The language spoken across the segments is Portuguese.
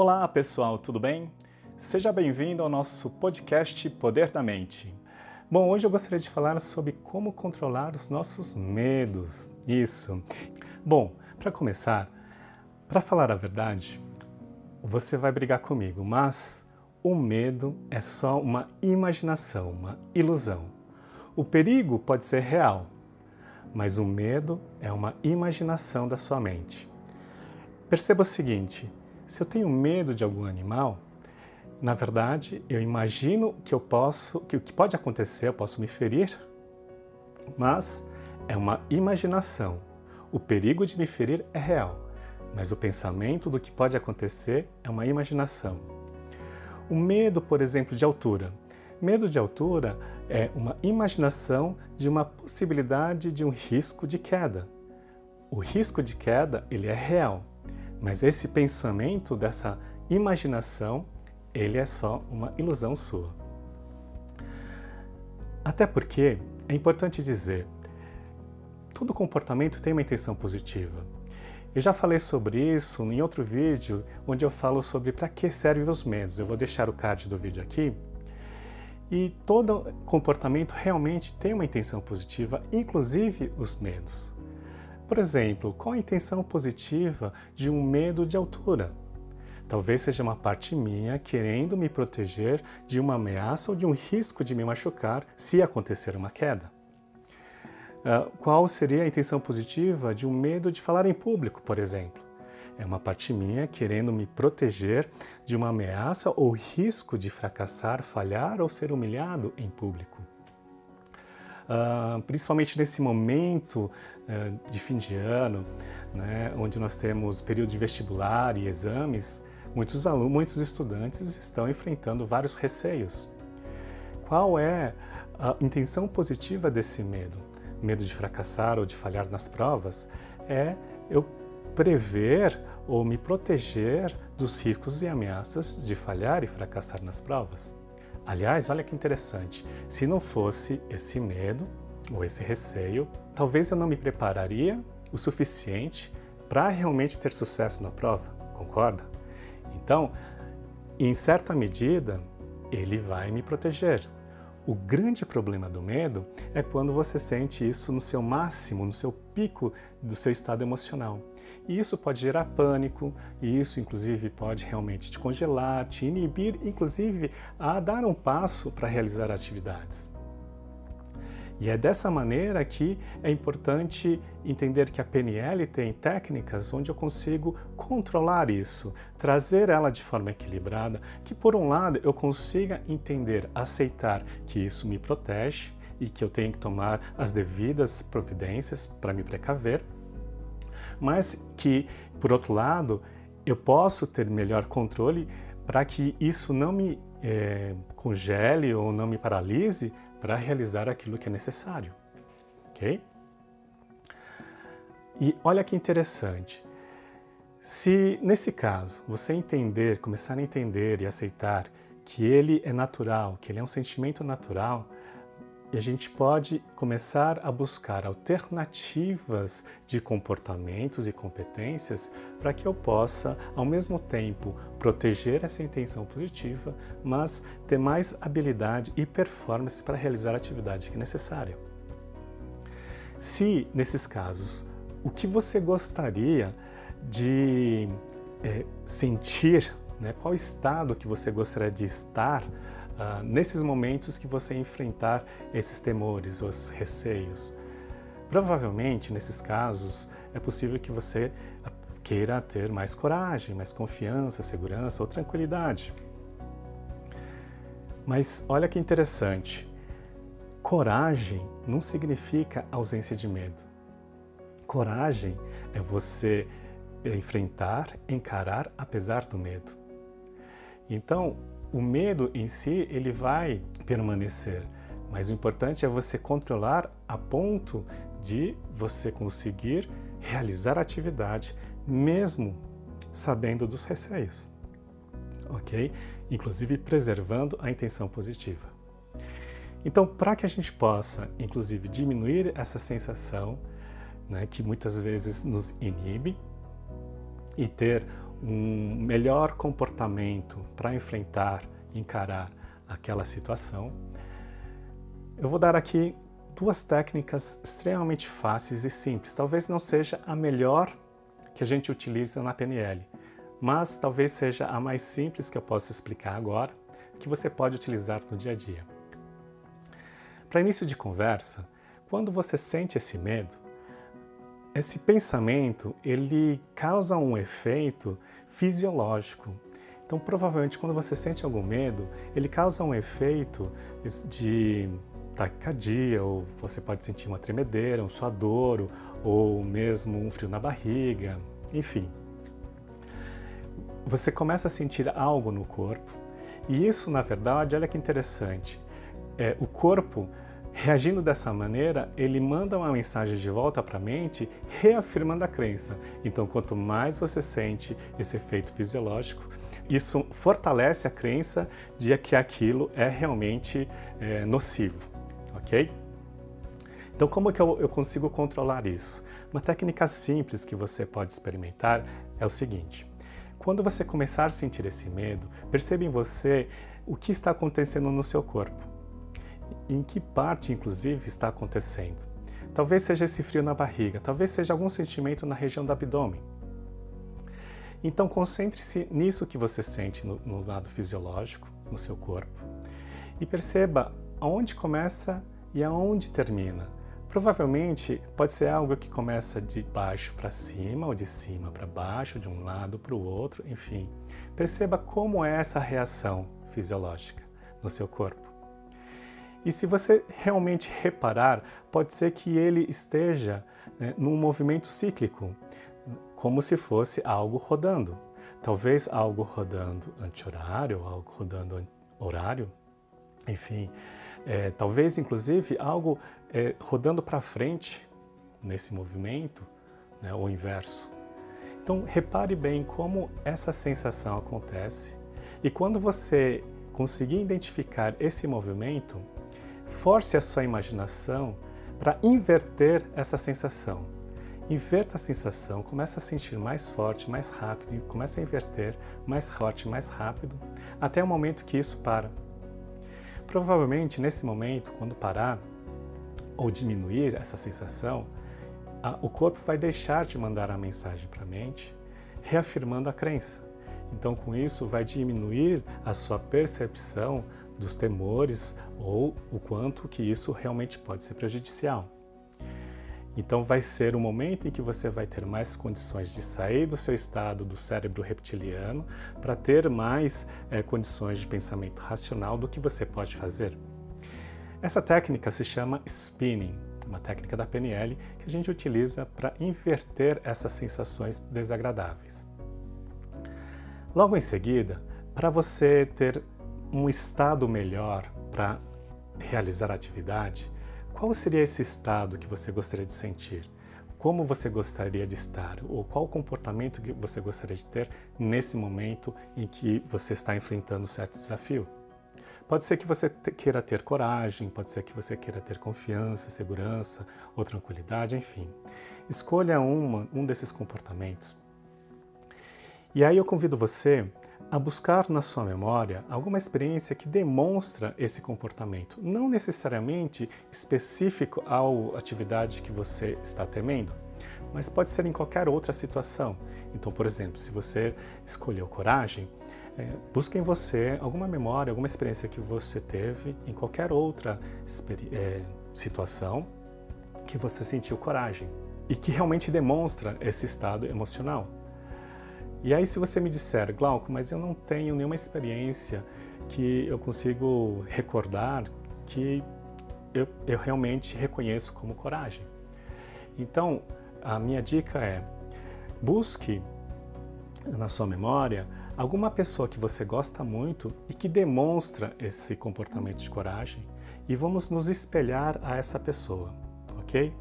Olá pessoal, tudo bem? Seja bem-vindo ao nosso podcast Poder da Mente. Bom, hoje eu gostaria de falar sobre como controlar os nossos medos. Isso. Bom, para começar, para falar a verdade, você vai brigar comigo, mas o medo é só uma imaginação, uma ilusão. O perigo pode ser real, mas o medo é uma imaginação da sua mente. Perceba o seguinte: se eu tenho medo de algum animal, na verdade, eu imagino que eu posso, que o que pode acontecer, eu posso me ferir, mas é uma imaginação. O perigo de me ferir é real, mas o pensamento do que pode acontecer é uma imaginação. O medo, por exemplo, de altura. Medo de altura é uma imaginação de uma possibilidade de um risco de queda. O risco de queda, ele é real, mas esse pensamento dessa imaginação, ele é só uma ilusão sua. Até porque é importante dizer, todo comportamento tem uma intenção positiva. Eu já falei sobre isso em outro vídeo, onde eu falo sobre para que servem os medos. Eu vou deixar o card do vídeo aqui. E todo comportamento realmente tem uma intenção positiva, inclusive os medos. Por exemplo, qual a intenção positiva de um medo de altura? Talvez seja uma parte minha querendo me proteger de uma ameaça ou de um risco de me machucar se acontecer uma queda. Uh, qual seria a intenção positiva de um medo de falar em público, por exemplo? É uma parte minha querendo me proteger de uma ameaça ou risco de fracassar, falhar ou ser humilhado em público. Uh, principalmente nesse momento uh, de fim de ano, né, onde nós temos período de vestibular e exames, muitos alunos, muitos estudantes estão enfrentando vários receios. Qual é a intenção positiva desse medo? Medo de fracassar ou de falhar nas provas? É eu prever ou me proteger dos riscos e ameaças de falhar e fracassar nas provas. Aliás, olha que interessante. Se não fosse esse medo ou esse receio, talvez eu não me prepararia o suficiente para realmente ter sucesso na prova. Concorda? Então, em certa medida, ele vai me proteger. O grande problema do medo é quando você sente isso no seu máximo, no seu pico do seu estado emocional. E isso pode gerar pânico, e isso inclusive pode realmente te congelar, te inibir, inclusive a dar um passo para realizar atividades. E é dessa maneira que é importante entender que a PNL tem técnicas onde eu consigo controlar isso, trazer ela de forma equilibrada, que por um lado eu consiga entender, aceitar que isso me protege e que eu tenho que tomar as devidas providências para me precaver, mas que, por outro lado, eu posso ter melhor controle para que isso não me é, congele ou não me paralise para realizar aquilo que é necessário. Ok? E olha que interessante. Se nesse caso você entender, começar a entender e aceitar que ele é natural, que ele é um sentimento natural, e a gente pode começar a buscar alternativas de comportamentos e competências para que eu possa, ao mesmo tempo, proteger essa intenção positiva, mas ter mais habilidade e performance para realizar a atividade que é necessária. Se, nesses casos, o que você gostaria de é, sentir, né, qual estado que você gostaria de estar, uh, nesses momentos que você enfrentar esses temores, os receios. Provavelmente, nesses casos, é possível que você queira ter mais coragem, mais confiança, segurança ou tranquilidade. Mas olha que interessante. Coragem não significa ausência de medo. Coragem é você enfrentar, encarar apesar do medo. Então, o medo em si ele vai permanecer, mas o importante é você controlar a ponto de você conseguir realizar a atividade mesmo sabendo dos receios, ok? Inclusive preservando a intenção positiva. Então, para que a gente possa, inclusive, diminuir essa sensação né, que muitas vezes nos inibe e ter um melhor comportamento para enfrentar, encarar aquela situação, eu vou dar aqui duas técnicas extremamente fáceis e simples. Talvez não seja a melhor que a gente utiliza na PNL, mas talvez seja a mais simples que eu posso explicar agora, que você pode utilizar no dia a dia. Para início de conversa, quando você sente esse medo, esse pensamento ele causa um efeito fisiológico. Então, provavelmente, quando você sente algum medo, ele causa um efeito de taquicardia, ou você pode sentir uma tremedeira, um suadouro, ou mesmo um frio na barriga, enfim. Você começa a sentir algo no corpo, e isso, na verdade, olha que interessante, é, o corpo Reagindo dessa maneira, ele manda uma mensagem de volta para a mente, reafirmando a crença. Então, quanto mais você sente esse efeito fisiológico, isso fortalece a crença de que aquilo é realmente é, nocivo, ok? Então, como que eu, eu consigo controlar isso? Uma técnica simples que você pode experimentar é o seguinte: quando você começar a sentir esse medo, perceba em você o que está acontecendo no seu corpo em que parte, inclusive, está acontecendo. Talvez seja esse frio na barriga, talvez seja algum sentimento na região do abdômen. Então, concentre-se nisso que você sente no, no, lado fisiológico, no seu corpo, e perceba aonde começa e aonde termina. Provavelmente pode ser algo que começa de baixo para cima ou de cima para baixo, de um lado para o outro, enfim. Perceba como é essa reação fisiológica no seu corpo. E se você realmente reparar, pode ser que ele esteja né, num movimento cíclico, como se fosse algo rodando. Talvez algo rodando anti-horário, algo rodando horário, enfim. É, talvez, inclusive, algo é, rodando para frente nesse movimento, né, ou inverso. Então, repare bem como essa sensação acontece e quando você conseguir identificar esse movimento, Force a sua imaginação para inverter essa sensação. Inverta a sensação, começa a sentir mais forte, mais rápido e começa a inverter mais forte, mais rápido, até o momento que isso para. Provavelmente nesse momento, quando parar ou diminuir essa sensação, a, o corpo vai deixar de mandar a mensagem para a mente, reafirmando a crença. Então, com isso, vai diminuir a sua percepção dos temores ou o quanto que isso realmente pode ser prejudicial. Então vai ser o momento em que você vai ter mais condições de sair do seu estado do cérebro reptiliano para ter mais é, condições de pensamento racional do que você pode fazer. Essa técnica se chama spinning, uma técnica da PNL que a gente utiliza para inverter essas sensações desagradáveis. Logo em seguida, para você ter um estado melhor para realizar a atividade, qual seria esse estado que você gostaria de sentir? Como você gostaria de estar? Ou qual comportamento que você gostaria de ter nesse momento em que você está enfrentando um certo desafio? Pode ser que você queira ter coragem, pode ser que você queira ter confiança, segurança ou tranquilidade, enfim. Escolha uma, um desses comportamentos. E aí eu convido você a buscar na sua memória alguma experiência que demonstra esse comportamento, não necessariamente específico à atividade que você está temendo, mas pode ser em qualquer outra situação. Então, por exemplo, se você escolheu coragem, é, busque em você alguma memória, alguma experiência que você teve em qualquer outra é, situação que você sentiu coragem e que realmente demonstra esse estado emocional. E aí, se você me disser, Glauco, mas eu não tenho nenhuma experiência que eu consigo recordar que eu, eu realmente reconheço como coragem. Então, a minha dica é: busque na sua memória alguma pessoa que você gosta muito e que demonstra esse comportamento de coragem e vamos nos espelhar a essa pessoa, ok?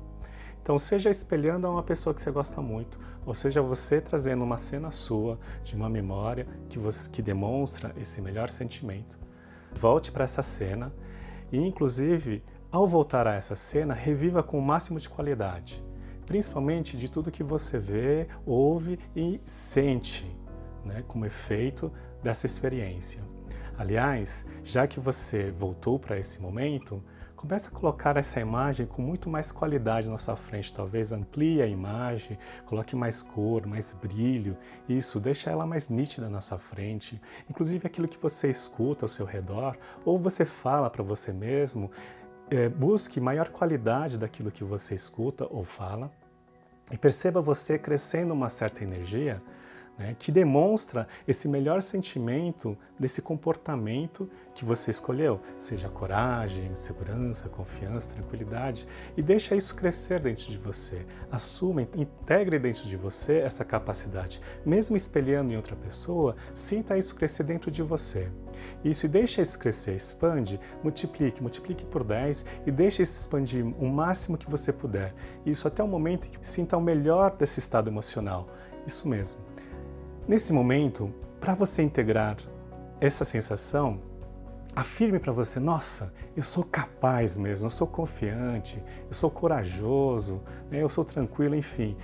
Então, seja espelhando a uma pessoa que você gosta muito, ou seja, você trazendo uma cena sua, de uma memória que, você, que demonstra esse melhor sentimento. Volte para essa cena e, inclusive, ao voltar a essa cena, reviva com o máximo de qualidade, principalmente de tudo que você vê, ouve e sente né, como efeito dessa experiência. Aliás, já que você voltou para esse momento, comece a colocar essa imagem com muito mais qualidade na sua frente. Talvez amplie a imagem, coloque mais cor, mais brilho. Isso, deixa ela mais nítida na sua frente. Inclusive aquilo que você escuta ao seu redor, ou você fala para você mesmo, é, busque maior qualidade daquilo que você escuta ou fala. E perceba você crescendo uma certa energia né, que demonstra esse melhor sentimento desse comportamento que você escolheu, seja coragem, segurança, confiança, tranquilidade, e deixa isso crescer dentro de você. Assuma, integre dentro de você essa capacidade. Mesmo espelhando em outra pessoa, sinta isso crescer dentro de você. Isso e deixa isso crescer, expande, multiplique, multiplique por 10 e deixe isso expandir o máximo que você puder. Isso até o momento em que sinta o melhor desse estado emocional. Isso mesmo. Nesse momento, para você integrar essa sensação, afirme para você: nossa, eu sou capaz mesmo, eu sou confiante, eu sou corajoso, né, eu sou tranquilo, enfim.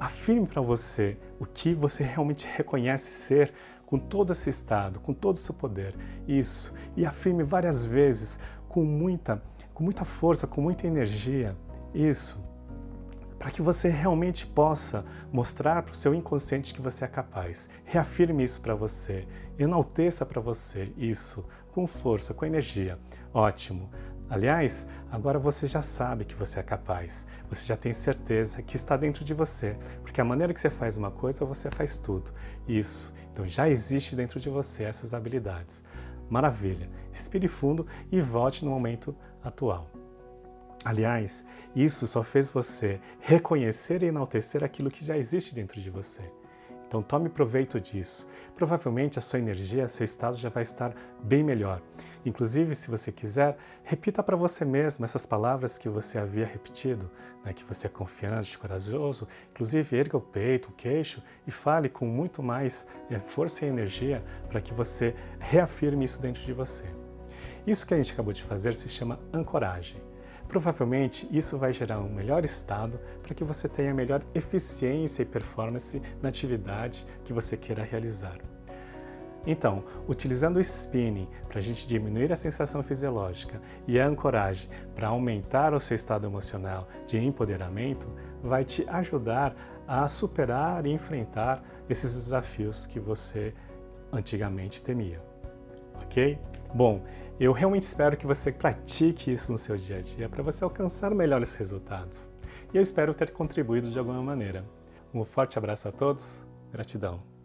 Afirme para você o que você realmente reconhece ser com todo esse estado, com todo o seu poder. Isso. E afirme várias vezes com muita, com muita força, com muita energia. Isso para que você realmente possa mostrar para o seu inconsciente que você é capaz. Reafirme isso para você, enalteça para você isso, com força, com energia. Ótimo! Aliás, agora você já sabe que você é capaz, você já tem certeza que está dentro de você, porque a maneira que você faz uma coisa, você faz tudo. Isso. Então já existe dentro de você essas habilidades. Maravilha! Respire fundo e volte no momento atual. Aliás, isso só fez você reconhecer e enaltecer aquilo que já existe dentro de você. Então tome proveito disso. Provavelmente a sua energia, seu estado já vai estar bem melhor. Inclusive, se você quiser, repita para você mesmo essas palavras que você havia repetido, né, que você é confiante, corajoso. Inclusive, erga o peito, o queixo e fale com muito mais é, força e energia para que você reafirme isso dentro de você. Isso que a gente acabou de fazer se chama ancoragem. Provavelmente isso vai gerar um melhor estado para que você tenha melhor eficiência e performance na atividade que você queira realizar. Então, utilizando o spinning para a gente diminuir a sensação fisiológica e a ancoragem para aumentar o seu estado emocional de empoderamento, vai te ajudar a superar e enfrentar esses desafios que você antigamente temia. Ok? Bom, eu realmente espero que você pratique isso no seu dia a dia para você alcançar melhores resultados. E eu espero ter contribuído de alguma maneira. Um forte abraço a todos, gratidão.